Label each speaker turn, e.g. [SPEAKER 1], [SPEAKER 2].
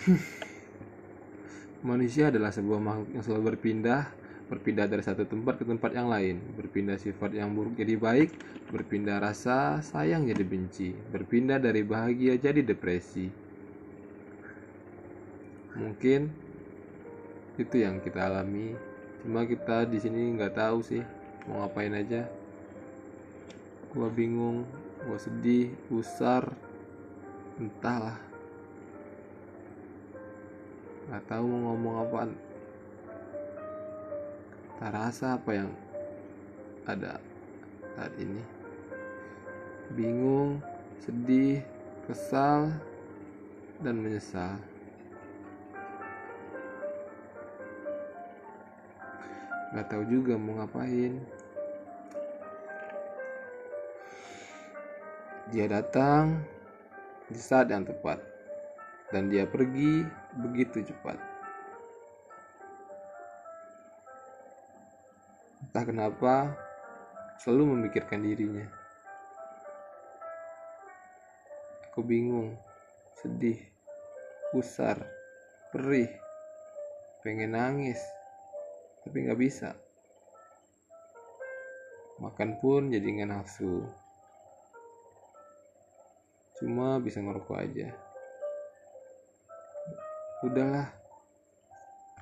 [SPEAKER 1] Manusia adalah sebuah makhluk yang selalu berpindah, berpindah dari satu tempat ke tempat yang lain, berpindah sifat yang buruk jadi baik, berpindah rasa sayang jadi benci, berpindah dari bahagia jadi depresi. Mungkin itu yang kita alami, cuma kita di sini nggak tahu sih mau ngapain aja. Gua bingung, gua sedih, usar, entahlah nggak tahu mau ngomong apaan. Tak rasa apa yang ada saat ini. Bingung sedih kesal dan menyesal. Nggak tahu juga mau ngapain. Dia datang di saat yang tepat dan dia pergi begitu cepat. Entah kenapa selalu memikirkan dirinya. Aku bingung, sedih, pusar, perih, pengen nangis, tapi nggak bisa. Makan pun jadi nggak nafsu. Cuma bisa ngerokok aja udahlah